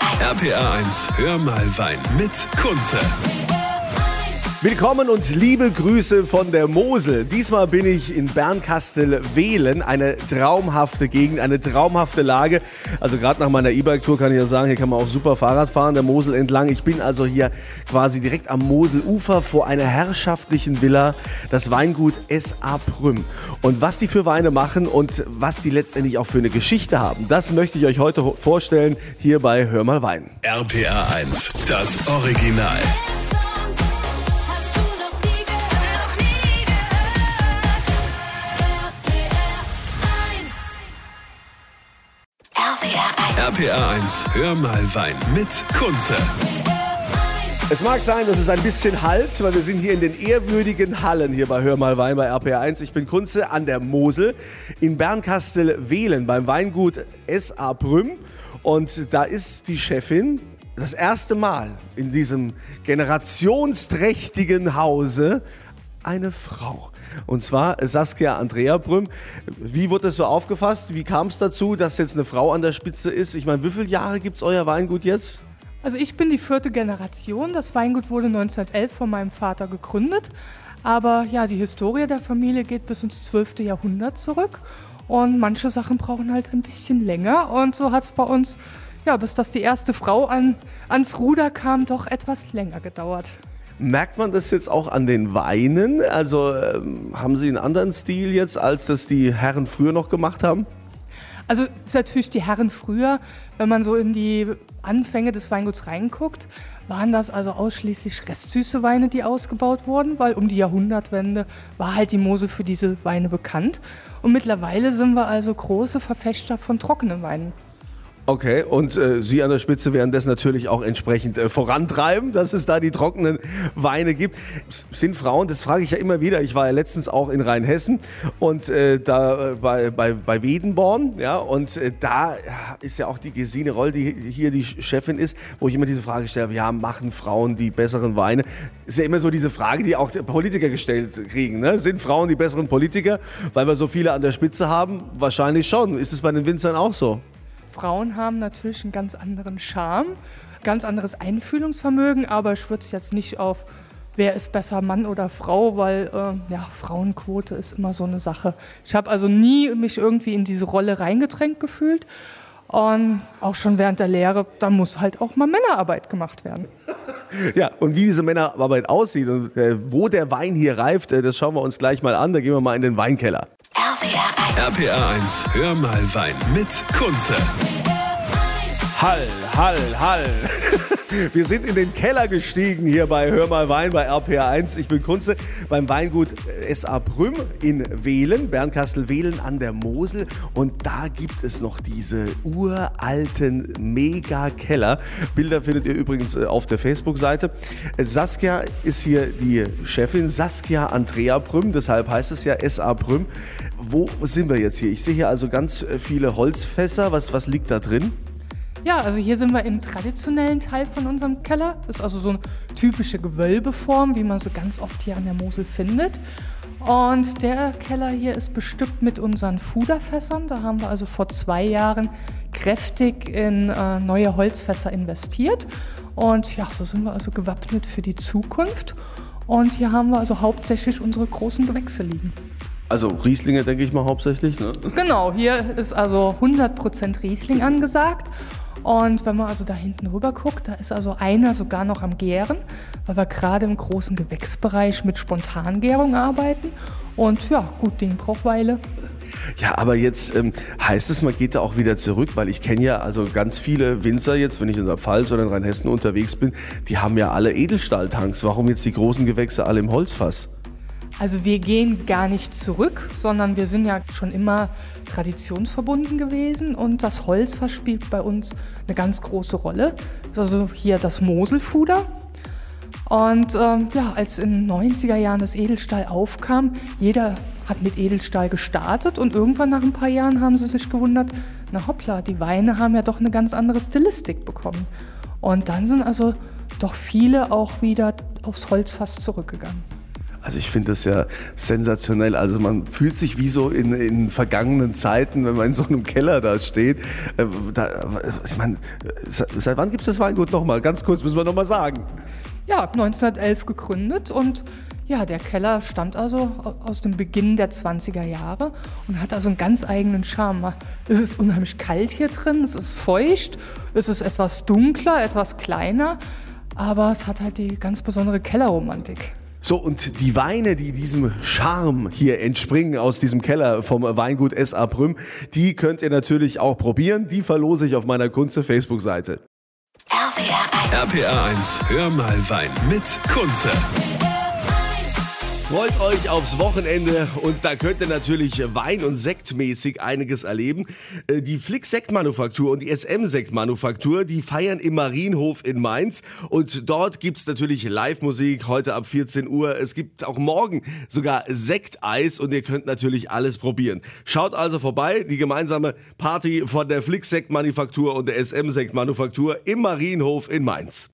RPA 1, hör mal Wein mit Kunze. Willkommen und liebe Grüße von der Mosel. Diesmal bin ich in Bernkastel-Wehlen, eine traumhafte Gegend, eine traumhafte Lage. Also gerade nach meiner E-Bike-Tour kann ich ja sagen, hier kann man auch super Fahrrad fahren, der Mosel entlang. Ich bin also hier quasi direkt am Moselufer vor einer herrschaftlichen Villa, das Weingut S.A. Prüm. Und was die für Weine machen und was die letztendlich auch für eine Geschichte haben, das möchte ich euch heute vorstellen hier bei Hör mal Wein. RPA 1, das Original. RPA 1, hör mal Wein mit Kunze. Es mag sein, dass es ein bisschen halt, weil wir sind hier in den ehrwürdigen Hallen hier bei Hör mal Wein bei RPR1. Ich bin Kunze an der Mosel in Bernkastel-Wehlen beim Weingut S.A. Prüm. Und da ist die Chefin das erste Mal in diesem generationsträchtigen Hause eine Frau. Und zwar Saskia Andrea Brüm. Wie wurde das so aufgefasst? Wie kam es dazu, dass jetzt eine Frau an der Spitze ist? Ich meine, wie viele Jahre gibt es euer Weingut jetzt? Also ich bin die vierte Generation. Das Weingut wurde 1911 von meinem Vater gegründet. Aber ja, die Historie der Familie geht bis ins 12. Jahrhundert zurück. Und manche Sachen brauchen halt ein bisschen länger. Und so hat es bei uns, ja, bis dass die erste Frau an, ans Ruder kam, doch etwas länger gedauert. Merkt man das jetzt auch an den Weinen? Also ähm, haben Sie einen anderen Stil jetzt, als das die Herren früher noch gemacht haben? Also ist natürlich die Herren früher, wenn man so in die Anfänge des Weinguts reinguckt, waren das also ausschließlich restsüße Weine, die ausgebaut wurden, weil um die Jahrhundertwende war halt die Mosel für diese Weine bekannt. Und mittlerweile sind wir also große Verfechter von trockenen Weinen. Okay, und äh, Sie an der Spitze werden das natürlich auch entsprechend äh, vorantreiben, dass es da die trockenen Weine gibt. S sind Frauen, das frage ich ja immer wieder. Ich war ja letztens auch in Rheinhessen und äh, da äh, bei, bei, bei Wedenborn, ja, und äh, da ist ja auch die Gesine Roll, die hier die Chefin ist, wo ich immer diese Frage stelle, ja, machen Frauen die besseren Weine? Ist ja immer so diese Frage, die auch Politiker gestellt kriegen. Ne? Sind Frauen die besseren Politiker, weil wir so viele an der Spitze haben? Wahrscheinlich schon. Ist es bei den Winzern auch so? Frauen haben natürlich einen ganz anderen Charme, ganz anderes Einfühlungsvermögen, aber ich würde es jetzt nicht auf, wer ist besser, Mann oder Frau, weil äh, ja, Frauenquote ist immer so eine Sache. Ich habe also nie mich irgendwie in diese Rolle reingedrängt gefühlt. Und auch schon während der Lehre, da muss halt auch mal Männerarbeit gemacht werden. Ja, und wie diese Männerarbeit aussieht und äh, wo der Wein hier reift, äh, das schauen wir uns gleich mal an. Da gehen wir mal in den Weinkeller. RPR 1. RPA 1, hör mal Wein mit Kunze. Hall, Hall, Hall. Wir sind in den Keller gestiegen hier bei Hör mal Wein bei RPA1. Ich bin Kunze beim Weingut S.A. Prüm in Wehlen, Bernkastel-Wehlen an der Mosel. Und da gibt es noch diese uralten Mega-Keller. Bilder findet ihr übrigens äh, auf der Facebook-Seite. Saskia ist hier die Chefin, Saskia Andrea Prüm, deshalb heißt es ja S.A. Prüm. Wo sind wir jetzt hier? Ich sehe hier also ganz äh, viele Holzfässer. Was, was liegt da drin? Ja, also hier sind wir im traditionellen Teil von unserem Keller. Das ist also so eine typische Gewölbeform, wie man so ganz oft hier an der Mosel findet. Und der Keller hier ist bestückt mit unseren Fuderfässern. Da haben wir also vor zwei Jahren kräftig in äh, neue Holzfässer investiert. Und ja, so sind wir also gewappnet für die Zukunft. Und hier haben wir also hauptsächlich unsere großen Gewächse liegen. Also Rieslinge, denke ich mal hauptsächlich. Ne? Genau, hier ist also 100% Riesling angesagt. Und wenn man also da hinten rüber guckt, da ist also einer sogar noch am Gären, weil wir gerade im großen Gewächsbereich mit Spontangärung arbeiten. Und ja, gut, Ding braucht Weile. Ja, aber jetzt ähm, heißt es, man geht da auch wieder zurück, weil ich kenne ja also ganz viele Winzer jetzt, wenn ich in der Pfalz oder in Rheinhessen unterwegs bin, die haben ja alle Edelstahltanks. Warum jetzt die großen Gewächse alle im Holzfass? Also wir gehen gar nicht zurück, sondern wir sind ja schon immer traditionsverbunden gewesen und das Holz spielt bei uns eine ganz große Rolle. Also hier das Moselfuder. Und ähm, ja, als in den 90er Jahren das Edelstahl aufkam, jeder hat mit Edelstahl gestartet und irgendwann nach ein paar Jahren haben sie sich gewundert, na hoppla, die Weine haben ja doch eine ganz andere Stilistik bekommen. Und dann sind also doch viele auch wieder aufs Holzfass zurückgegangen. Also ich finde das ja sensationell. Also man fühlt sich wie so in, in vergangenen Zeiten, wenn man in so einem Keller da steht. Äh, Da, ich meine, se- seit wann gibt es das Weingut nochmal? Ganz kurz müssen wir nochmal sagen. Ja, 1911 gegründet und ja, der Keller stammt also au- aus dem Beginn der 20er Jahre und hat also einen ganz eigenen Charme. Es ist unheimlich kalt hier drin, es ist feucht, es ist etwas dunkler, etwas kleiner, aber es hat halt die ganz besondere Kellerromantik. So, und die Weine, die diesem Charme hier entspringen aus diesem Keller vom Weingut S.A. Prüm, die könnt ihr natürlich auch probieren. Die verlose ich auf meiner Kunze Facebook-Seite. RPR 1, hör mal Wein mit Kunze. Freut euch aufs Wochenende und da könnt ihr natürlich Wein- und Sektmäßig einiges erleben. Äh, Die Flick Sektmanufaktur und die SM Sektmanufaktur, die feiern im Marienhof in Mainz und dort gibt's natürlich Live-Musik heute ab 14 Uhr. Es gibt auch morgen sogar Sekteis und ihr könnt natürlich alles probieren. Schaut also vorbei, die gemeinsame Party von der Flick Sektmanufaktur und der SM Sektmanufaktur im Marienhof in Mainz.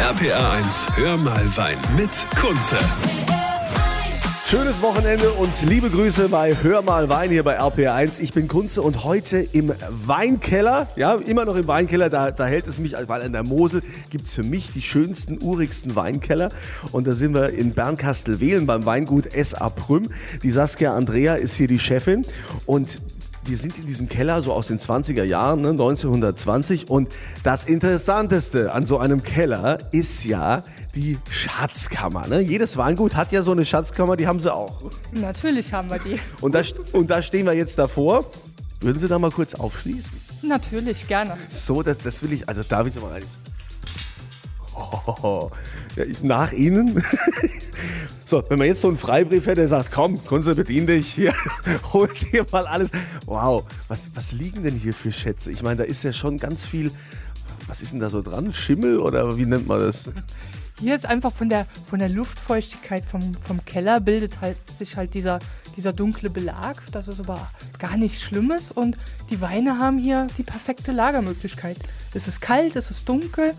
RPR 1, hör mal Wein mit Kunze. Schönes Wochenende und liebe Grüße bei Hör mal Wein hier bei RPR1. Ich bin Kunze und heute im Weinkeller, ja, immer noch im Weinkeller, da, da hält es mich, weil in der Mosel gibt es für mich die schönsten, urigsten Weinkeller. Und da sind wir in Bernkastel-Wehlen beim Weingut S.A. Prüm. Die Saskia Andrea ist hier die Chefin und wir sind in diesem Keller so aus den 20er Jahren, ne, 1920. Und das Interessanteste an so einem Keller ist ja die Schatzkammer. Ne? Jedes Weingut hat ja so eine Schatzkammer, die haben sie auch. Natürlich haben wir die. Und da, und da stehen wir jetzt davor. Würden Sie da mal kurz aufschließen? Natürlich, gerne. So, das, das will ich, also da will ich mal rein. Ja, nach Ihnen. so, wenn man jetzt so einen Freibrief hätte, der sagt, komm, Kunze, bedien dich, hier, hol dir mal alles. Wow, was, was liegen denn hier für Schätze? Ich meine, da ist ja schon ganz viel, was ist denn da so dran? Schimmel oder wie nennt man das? Hier ist einfach von der, von der Luftfeuchtigkeit vom, vom Keller bildet halt sich halt dieser, dieser dunkle Belag. Das ist aber gar nichts Schlimmes und die Weine haben hier die perfekte Lagermöglichkeit. Es ist kalt, es ist dunkel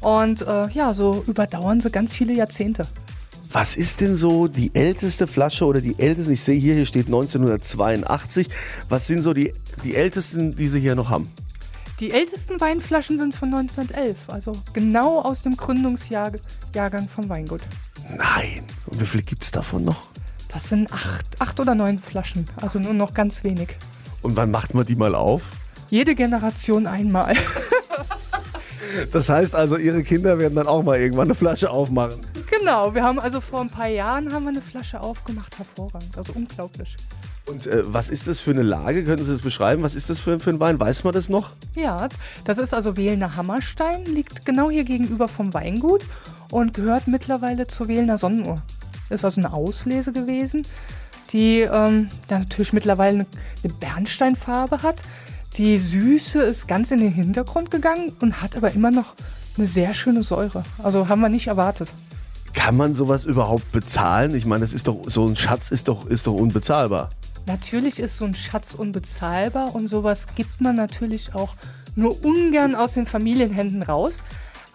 und äh, ja, so überdauern sie ganz viele Jahrzehnte. Was ist denn so die älteste Flasche oder die älteste? Ich sehe hier, hier steht 1982. Was sind so die, die ältesten, die Sie hier noch haben? Die ältesten Weinflaschen sind von 1911, also genau aus dem Gründungsjahrgang vom Weingut. Nein. Und wie viel gibt es davon noch? Das sind acht, acht oder neun Flaschen, also nur noch ganz wenig. Und wann macht man die mal auf? Jede Generation einmal. Das heißt also, Ihre Kinder werden dann auch mal irgendwann eine Flasche aufmachen. Genau, wir haben also vor ein paar Jahren haben wir eine Flasche aufgemacht, hervorragend, also unglaublich. Und äh, was ist das für eine Lage? Können Sie das beschreiben? Was ist das für, für ein Wein? Weiß man das noch? Ja, das ist also Wählner Hammerstein, liegt genau hier gegenüber vom Weingut und gehört mittlerweile zur Wählner Sonnenuhr. Ist also eine Auslese gewesen, die ähm, dann natürlich mittlerweile eine, eine Bernsteinfarbe hat. Die Süße ist ganz in den Hintergrund gegangen und hat aber immer noch eine sehr schöne Säure. Also haben wir nicht erwartet. Kann man sowas überhaupt bezahlen? Ich meine, das ist doch so ein Schatz ist doch, ist doch unbezahlbar. Natürlich ist so ein Schatz unbezahlbar und sowas gibt man natürlich auch nur ungern aus den Familienhänden raus.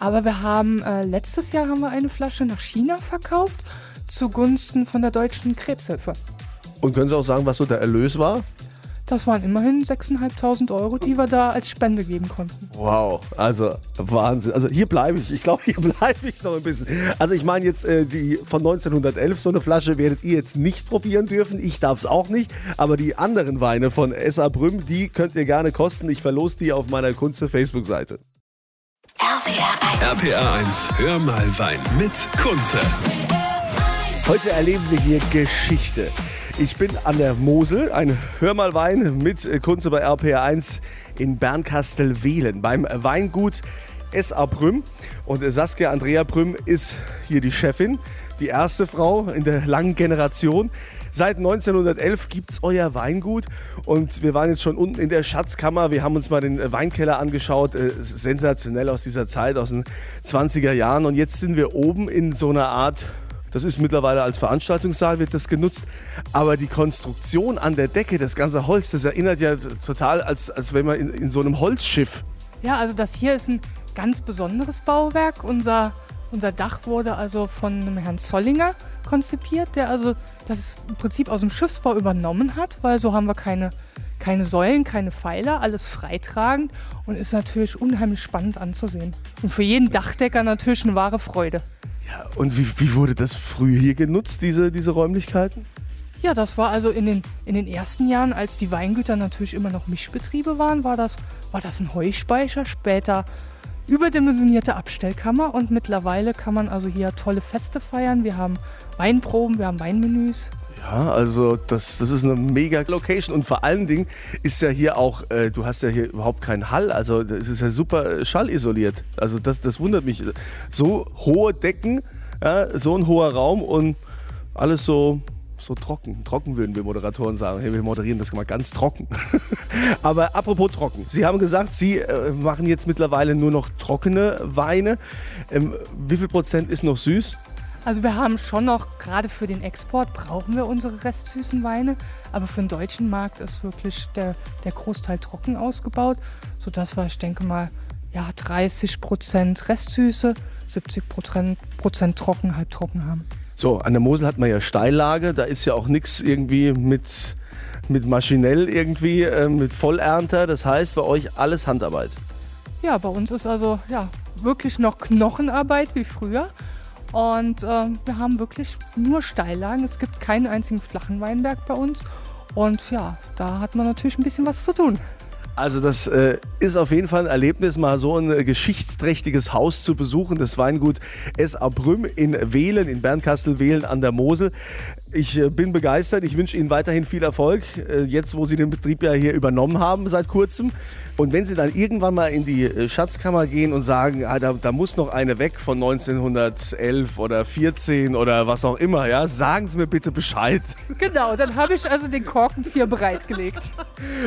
Aber wir haben äh, letztes Jahr haben wir eine Flasche nach China verkauft zugunsten von der deutschen Krebshilfe. Und können Sie auch sagen, was so der Erlös war? Das waren immerhin 6.500 Euro, die wir da als Spende geben konnten. Wow, also Wahnsinn. Also hier bleibe ich. Ich glaube, hier bleibe ich noch ein bisschen. Also ich meine jetzt äh, die von 1911, so eine Flasche werdet ihr jetzt nicht probieren dürfen. Ich darf es auch nicht. Aber die anderen Weine von S.A. Brüm, die könnt ihr gerne kosten. Ich verlose die auf meiner Kunze Facebook-Seite. RPR 1, hör mal Wein mit Kunze. Heute erleben wir hier Geschichte. Ich bin an der Mosel, ein Hör mal Wein mit Kunze bei RPR1 in Bernkastel-Wehlen beim Weingut S.A. Prüm. Und Saskia Andrea Prüm ist hier die Chefin, die erste Frau in der langen Generation. Seit 1911 gibt es euer Weingut und wir waren jetzt schon unten in der Schatzkammer. Wir haben uns mal den Weinkeller angeschaut. Äh, sensationell aus dieser Zeit, aus den 20er Jahren. Und jetzt sind wir oben in so einer Art das ist mittlerweile als Veranstaltungssaal wird das genutzt. Aber die Konstruktion an der Decke, das ganze Holz, das erinnert ja total, als, als wenn man in, in so einem Holzschiff. Ja, also das hier ist ein ganz besonderes Bauwerk. Unser, unser Dach wurde also von einem Herrn Zollinger konzipiert, der also das im Prinzip aus dem Schiffsbau übernommen hat, weil so haben wir keine, keine Säulen, keine Pfeiler, alles freitragend und ist natürlich unheimlich spannend anzusehen. Und für jeden Dachdecker natürlich eine wahre Freude. Ja, und wie, wie wurde das früher hier genutzt, diese, diese Räumlichkeiten? Ja, das war also in den, in den ersten Jahren, als die Weingüter natürlich immer noch Mischbetriebe waren, war das, war das ein Heuspeicher, später überdimensionierte Abstellkammer und mittlerweile kann man also hier tolle Feste feiern. Wir haben Weinproben, wir haben Weinmenüs. Ja, also das, das ist eine mega Location und vor allen Dingen ist ja hier auch, äh, du hast ja hier überhaupt keinen Hall, also es ist ja super äh, schallisoliert. Also das, das wundert mich. So hohe Decken, ja, so ein hoher Raum und alles so, so trocken. Trocken würden wir Moderatoren sagen. Hey, wir moderieren das mal ganz trocken. Aber apropos trocken. Sie haben gesagt, Sie äh, machen jetzt mittlerweile nur noch trockene Weine. Ähm, wie viel Prozent ist noch süß? Also wir haben schon noch, gerade für den Export brauchen wir unsere restsüßen Weine, aber für den deutschen Markt ist wirklich der, der Großteil trocken ausgebaut, sodass wir, ich denke mal, ja, 30 Prozent Restsüße, 70 Prozent, trocken, halbtrocken haben. So, an der Mosel hat man ja Steillage, da ist ja auch nichts irgendwie mit, mit maschinell irgendwie, äh, mit Vollernter. Das heißt, bei euch alles Handarbeit. Ja, bei uns ist also ja, wirklich noch Knochenarbeit wie früher. Und ähm, wir haben wirklich nur Steillagen. Es gibt keinen einzigen flachen Weinberg bei uns. Und ja, da hat man natürlich ein bisschen was zu tun. Also das äh, ist auf jeden Fall ein Erlebnis, mal so ein äh, geschichtsträchtiges Haus zu besuchen. Das Weingut S.A. Brüm in Wehlen, in Bernkastel-Wehlen an der Mosel. Ich äh, bin begeistert. Ich wünsche Ihnen weiterhin viel Erfolg, äh, jetzt wo Sie den Betrieb ja hier übernommen haben seit kurzem. Und wenn Sie dann irgendwann mal in die äh, Schatzkammer gehen und sagen, ah, da, da muss noch eine weg von 1911 oder 14 oder was auch immer, ja, sagen Sie mir bitte Bescheid. Genau, dann habe ich also den Korkens hier bereitgelegt.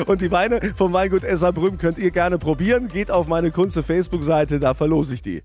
Und die Weine vom Weingut Esserbrüm könnt ihr gerne probieren. Geht auf meine Kunze Facebook-Seite, da verlose ich die.